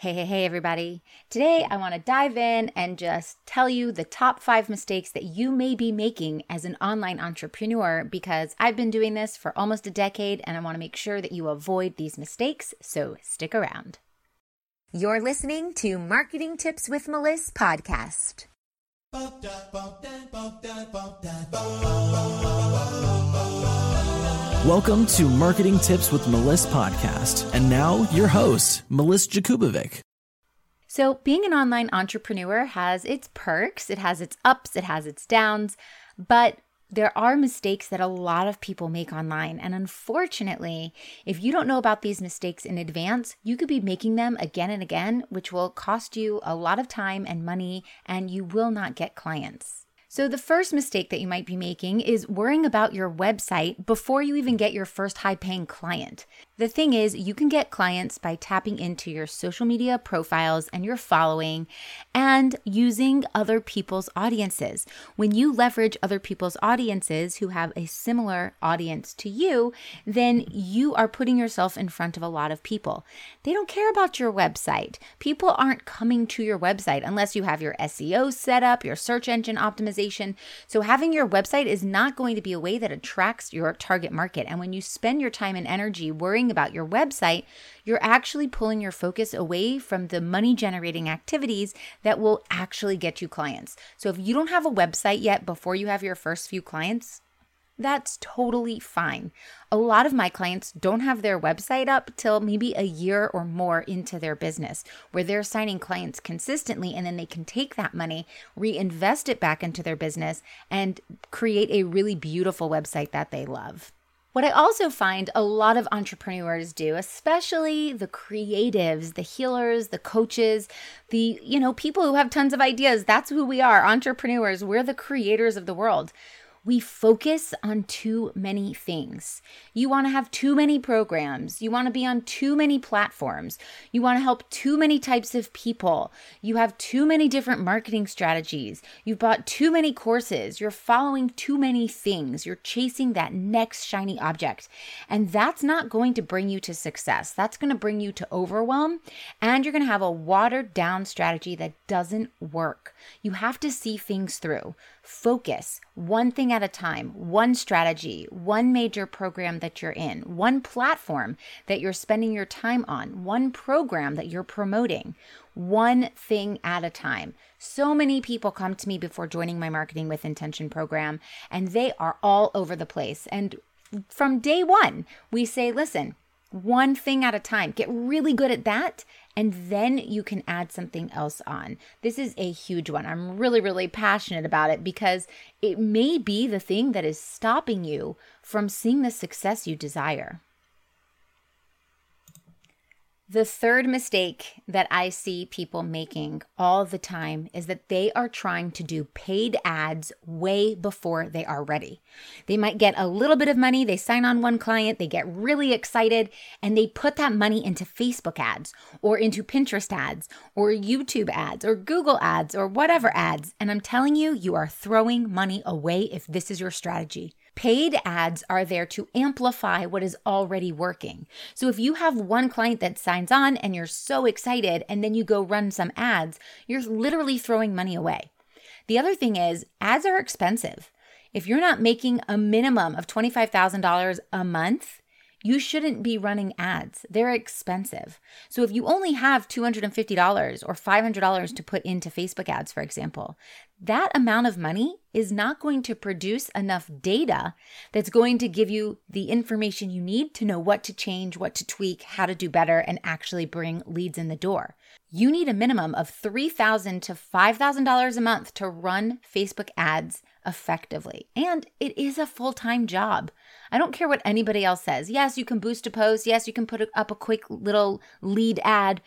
Hey, hey, hey, everybody. Today, I want to dive in and just tell you the top five mistakes that you may be making as an online entrepreneur because I've been doing this for almost a decade and I want to make sure that you avoid these mistakes. So stick around. You're listening to Marketing Tips with Melissa podcast. Welcome to Marketing Tips with Melissa podcast. And now, your host, Melissa Jakubovic. So, being an online entrepreneur has its perks, it has its ups, it has its downs, but there are mistakes that a lot of people make online. And unfortunately, if you don't know about these mistakes in advance, you could be making them again and again, which will cost you a lot of time and money, and you will not get clients. So, the first mistake that you might be making is worrying about your website before you even get your first high paying client. The thing is, you can get clients by tapping into your social media profiles and your following and using other people's audiences. When you leverage other people's audiences who have a similar audience to you, then you are putting yourself in front of a lot of people. They don't care about your website. People aren't coming to your website unless you have your SEO set up, your search engine optimization. So, having your website is not going to be a way that attracts your target market. And when you spend your time and energy worrying about your website, you're actually pulling your focus away from the money generating activities that will actually get you clients. So if you don't have a website yet before you have your first few clients, that's totally fine. A lot of my clients don't have their website up till maybe a year or more into their business, where they're signing clients consistently and then they can take that money, reinvest it back into their business, and create a really beautiful website that they love. What I also find a lot of entrepreneurs do, especially the creatives, the healers, the coaches, the, you know, people who have tons of ideas, that's who we are, entrepreneurs. We're the creators of the world we focus on too many things. You want to have too many programs. You want to be on too many platforms. You want to help too many types of people. You have too many different marketing strategies. You've bought too many courses. You're following too many things. You're chasing that next shiny object. And that's not going to bring you to success. That's going to bring you to overwhelm. And you're going to have a watered down strategy that doesn't work. You have to see things through. Focus one thing at a time, one strategy, one major program that you're in, one platform that you're spending your time on, one program that you're promoting, one thing at a time. So many people come to me before joining my Marketing with Intention program, and they are all over the place. And from day one, we say, listen, one thing at a time. Get really good at that, and then you can add something else on. This is a huge one. I'm really, really passionate about it because it may be the thing that is stopping you from seeing the success you desire. The third mistake that I see people making all the time is that they are trying to do paid ads way before they are ready. They might get a little bit of money, they sign on one client, they get really excited, and they put that money into Facebook ads or into Pinterest ads or YouTube ads or Google ads or whatever ads. And I'm telling you, you are throwing money away if this is your strategy. Paid ads are there to amplify what is already working. So if you have one client that signs on and you're so excited and then you go run some ads, you're literally throwing money away. The other thing is, ads are expensive. If you're not making a minimum of $25,000 a month, you shouldn't be running ads. They're expensive. So if you only have $250 or $500 to put into Facebook ads, for example, that amount of money is not going to produce enough data that's going to give you the information you need to know what to change, what to tweak, how to do better, and actually bring leads in the door. You need a minimum of $3,000 to $5,000 a month to run Facebook ads effectively. And it is a full time job. I don't care what anybody else says. Yes, you can boost a post. Yes, you can put up a quick little lead ad.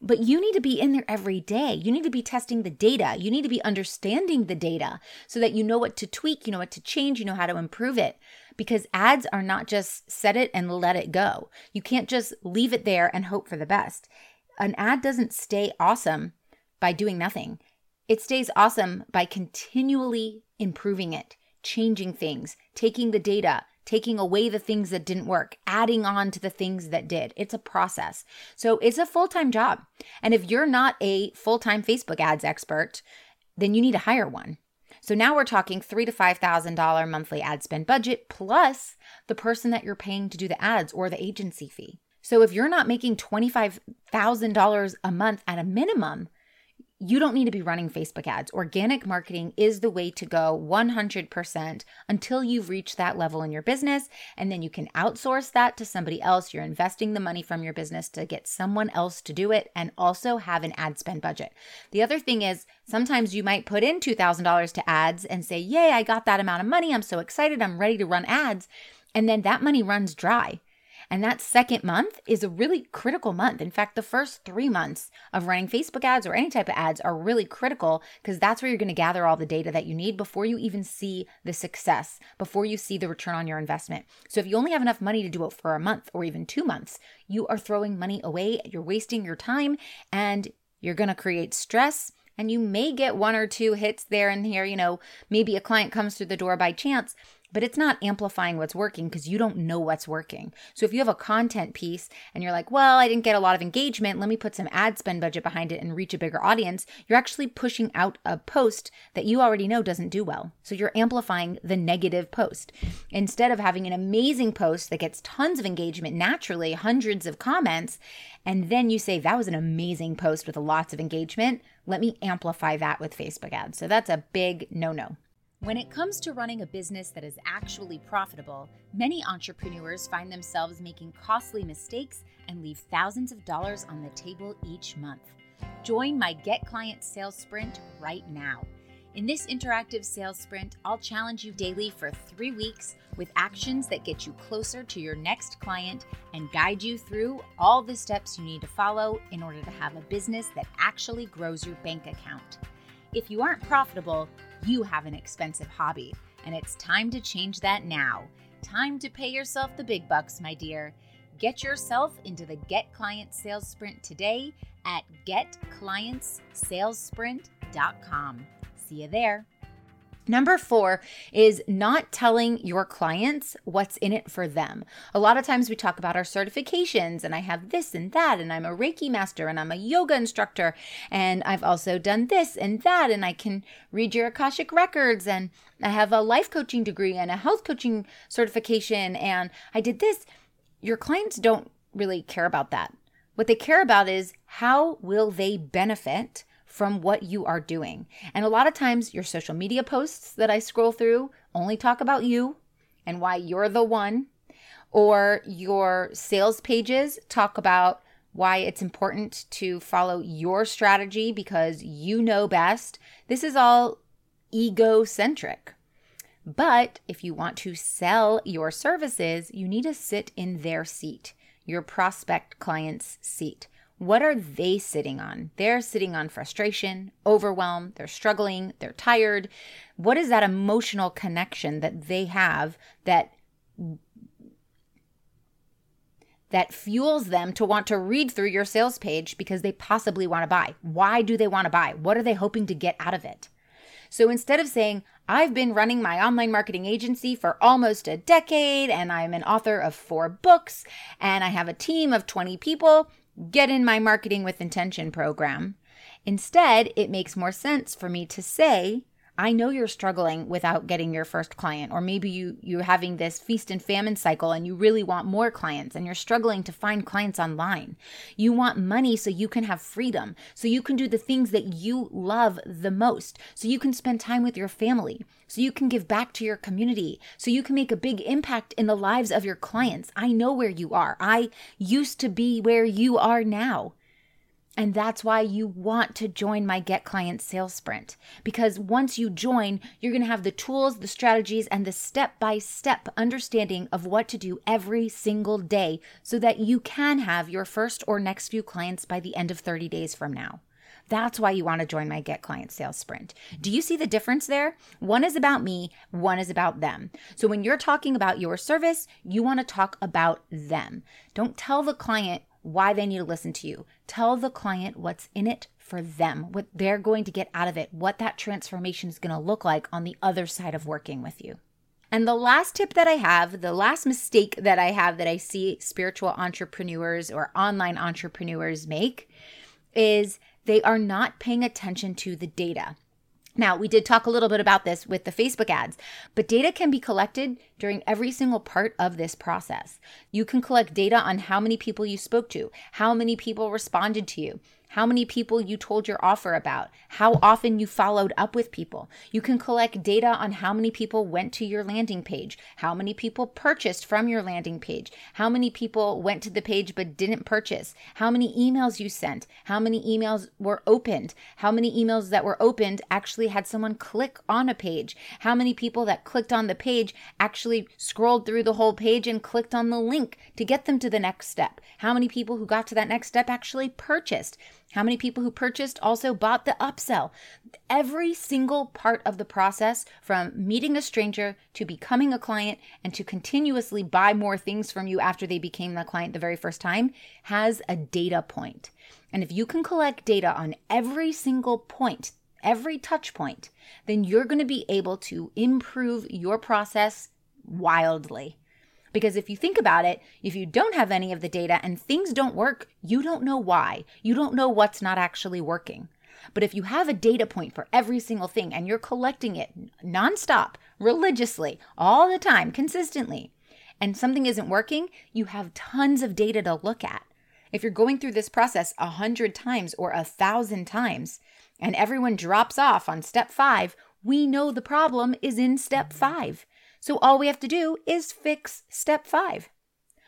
But you need to be in there every day. You need to be testing the data. You need to be understanding the data so that you know what to tweak, you know what to change, you know how to improve it. Because ads are not just set it and let it go. You can't just leave it there and hope for the best. An ad doesn't stay awesome by doing nothing, it stays awesome by continually improving it, changing things, taking the data, taking away the things that didn't work, adding on to the things that did. It's a process. So it's a full time job. And if you're not a full time Facebook ads expert, then you need to hire one. So now we're talking three to five thousand dollar monthly ad spend budget plus the person that you're paying to do the ads or the agency fee. So if you're not making twenty five thousand dollars a month at a minimum, you don't need to be running Facebook ads. Organic marketing is the way to go 100% until you've reached that level in your business. And then you can outsource that to somebody else. You're investing the money from your business to get someone else to do it and also have an ad spend budget. The other thing is sometimes you might put in $2,000 to ads and say, Yay, I got that amount of money. I'm so excited. I'm ready to run ads. And then that money runs dry. And that second month is a really critical month. In fact, the first three months of running Facebook ads or any type of ads are really critical because that's where you're going to gather all the data that you need before you even see the success, before you see the return on your investment. So if you only have enough money to do it for a month or even two months, you are throwing money away, you're wasting your time, and you're going to create stress and you may get one or two hits there and here. You know, maybe a client comes through the door by chance, but it's not amplifying what's working because you don't know what's working. So if you have a content piece and you're like, well, I didn't get a lot of engagement, let me put some ad spend budget behind it and reach a bigger audience, you're actually pushing out a post that you already know doesn't do well. So you're amplifying the negative post. Instead of having an amazing post that gets tons of engagement naturally, hundreds of comments, and then you say, that was an amazing post with lots of engagement, let me amplify that with Facebook ads. So that's a big no no. When it comes to running a business that is actually profitable, many entrepreneurs find themselves making costly mistakes and leave thousands of dollars on the table each month. Join my Get Client Sales Sprint right now. In this interactive sales sprint, I'll challenge you daily for three weeks with actions that get you closer to your next client and guide you through all the steps you need to follow in order to have a business that actually grows your bank account. If you aren't profitable, you have an expensive hobby, and it's time to change that now. Time to pay yourself the big bucks, my dear. Get yourself into the Get Client Sales Sprint today at getclientssalesprint.com. See you there. Number four is not telling your clients what's in it for them. A lot of times we talk about our certifications, and I have this and that, and I'm a Reiki master, and I'm a yoga instructor, and I've also done this and that, and I can read your Akashic records, and I have a life coaching degree and a health coaching certification, and I did this. Your clients don't really care about that. What they care about is how will they benefit from what you are doing. And a lot of times, your social media posts that I scroll through only talk about you and why you're the one, or your sales pages talk about why it's important to follow your strategy because you know best. This is all egocentric. But if you want to sell your services, you need to sit in their seat, your prospect client's seat. What are they sitting on? They're sitting on frustration, overwhelm, they're struggling, they're tired. What is that emotional connection that they have that that fuels them to want to read through your sales page because they possibly want to buy. Why do they want to buy? What are they hoping to get out of it? So instead of saying, I've been running my online marketing agency for almost a decade and I'm an author of four books and I have a team of 20 people, get in my marketing with intention program. Instead, it makes more sense for me to say, I know you're struggling without getting your first client or maybe you you're having this feast and famine cycle and you really want more clients and you're struggling to find clients online. You want money so you can have freedom, so you can do the things that you love the most, so you can spend time with your family, so you can give back to your community, so you can make a big impact in the lives of your clients. I know where you are. I used to be where you are now. And that's why you want to join my Get Client Sales Sprint. Because once you join, you're going to have the tools, the strategies, and the step by step understanding of what to do every single day so that you can have your first or next few clients by the end of 30 days from now. That's why you want to join my Get Client Sales Sprint. Do you see the difference there? One is about me, one is about them. So when you're talking about your service, you want to talk about them. Don't tell the client why they need to listen to you. Tell the client what's in it for them, what they're going to get out of it, what that transformation is going to look like on the other side of working with you. And the last tip that I have, the last mistake that I have that I see spiritual entrepreneurs or online entrepreneurs make is they are not paying attention to the data. Now, we did talk a little bit about this with the Facebook ads, but data can be collected during every single part of this process. You can collect data on how many people you spoke to, how many people responded to you, how many people you told your offer about, how often you followed up with people. You can collect data on how many people went to your landing page, how many people purchased from your landing page, how many people went to the page but didn't purchase, how many emails you sent, how many emails were opened, how many emails that were opened actually had someone click on a page, how many people that clicked on the page actually scrolled through the whole page and clicked on the link to get them to the next step, how many people who got to that next step actually purchased. How many people who purchased also bought the upsell? Every single part of the process, from meeting a stranger to becoming a client and to continuously buy more things from you after they became the client the very first time, has a data point. And if you can collect data on every single point, every touch point, then you're going to be able to improve your process wildly. Because if you think about it, if you don't have any of the data and things don't work, you don't know why. You don't know what's not actually working. But if you have a data point for every single thing and you're collecting it nonstop, religiously, all the time, consistently, and something isn't working, you have tons of data to look at. If you're going through this process a hundred times or a thousand times, and everyone drops off on step five, we know the problem is in step five. So all we have to do is fix step five.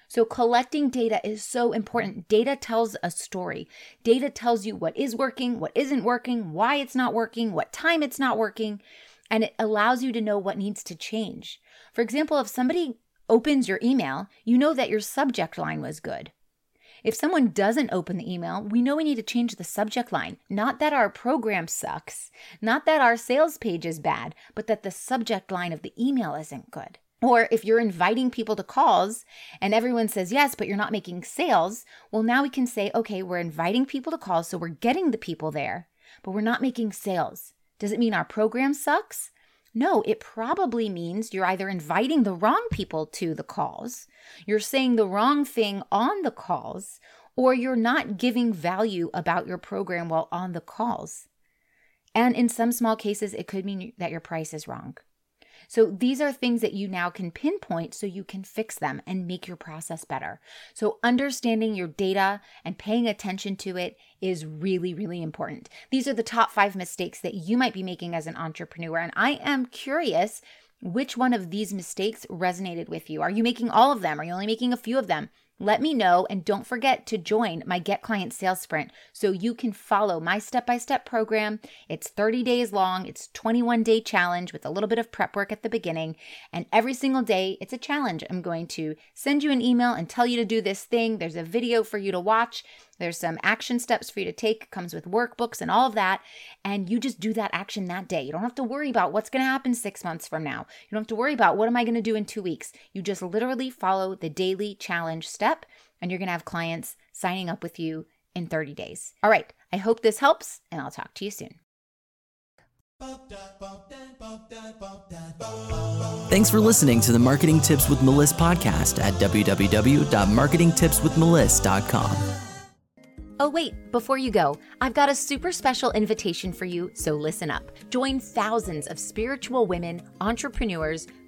So, collecting data is so important. Data tells a story. Data tells you what is working, what isn't working, why it's not working, what time it's not working, and it allows you to know what needs to change. For example, if somebody opens your email, you know that your subject line was good. If someone doesn't open the email, we know we need to change the subject line. Not that our program sucks, not that our sales page is bad, but that the subject line of the email isn't good. Or if you're inviting people to calls and everyone says yes, but you're not making sales, well, now we can say, okay, we're inviting people to calls, so we're getting the people there, but we're not making sales. Does it mean our program sucks? No, it probably means you're either inviting the wrong people to the calls, you're saying the wrong thing on the calls, or you're not giving value about your program while on the calls. And in some small cases, it could mean that your price is wrong. So these are things that you now can pinpoint so you can fix them and make your process better. So understanding your data and paying attention to it is really, really important. These are the top five mistakes that you might be making as an entrepreneur. And I am curious which one of these mistakes resonated with you. Are you making all of them? Are you only making a few of them? Let me know and don't forget to join my Get Client Sales Sprint so you can follow my step by step program. It's 30 days long, it's 21 day challenge with a little bit of prep work at the beginning. And every single day, it's a challenge. I'm going to send you an email and tell you to do this thing. There's a video for you to watch. There's some action steps for you to take, it comes with workbooks and all of that. And you just do that action that day. You don't have to worry about what's going to happen six months from now. You don't have to worry about what am I going to do in two weeks. You just literally follow the daily challenge step, and you're going to have clients signing up with you in 30 days. All right. I hope this helps, and I'll talk to you soon. Thanks for listening to the Marketing Tips with Melissa podcast at www.marketingtipswithmelissa.com. Oh, wait, before you go, I've got a super special invitation for you, so listen up. Join thousands of spiritual women, entrepreneurs,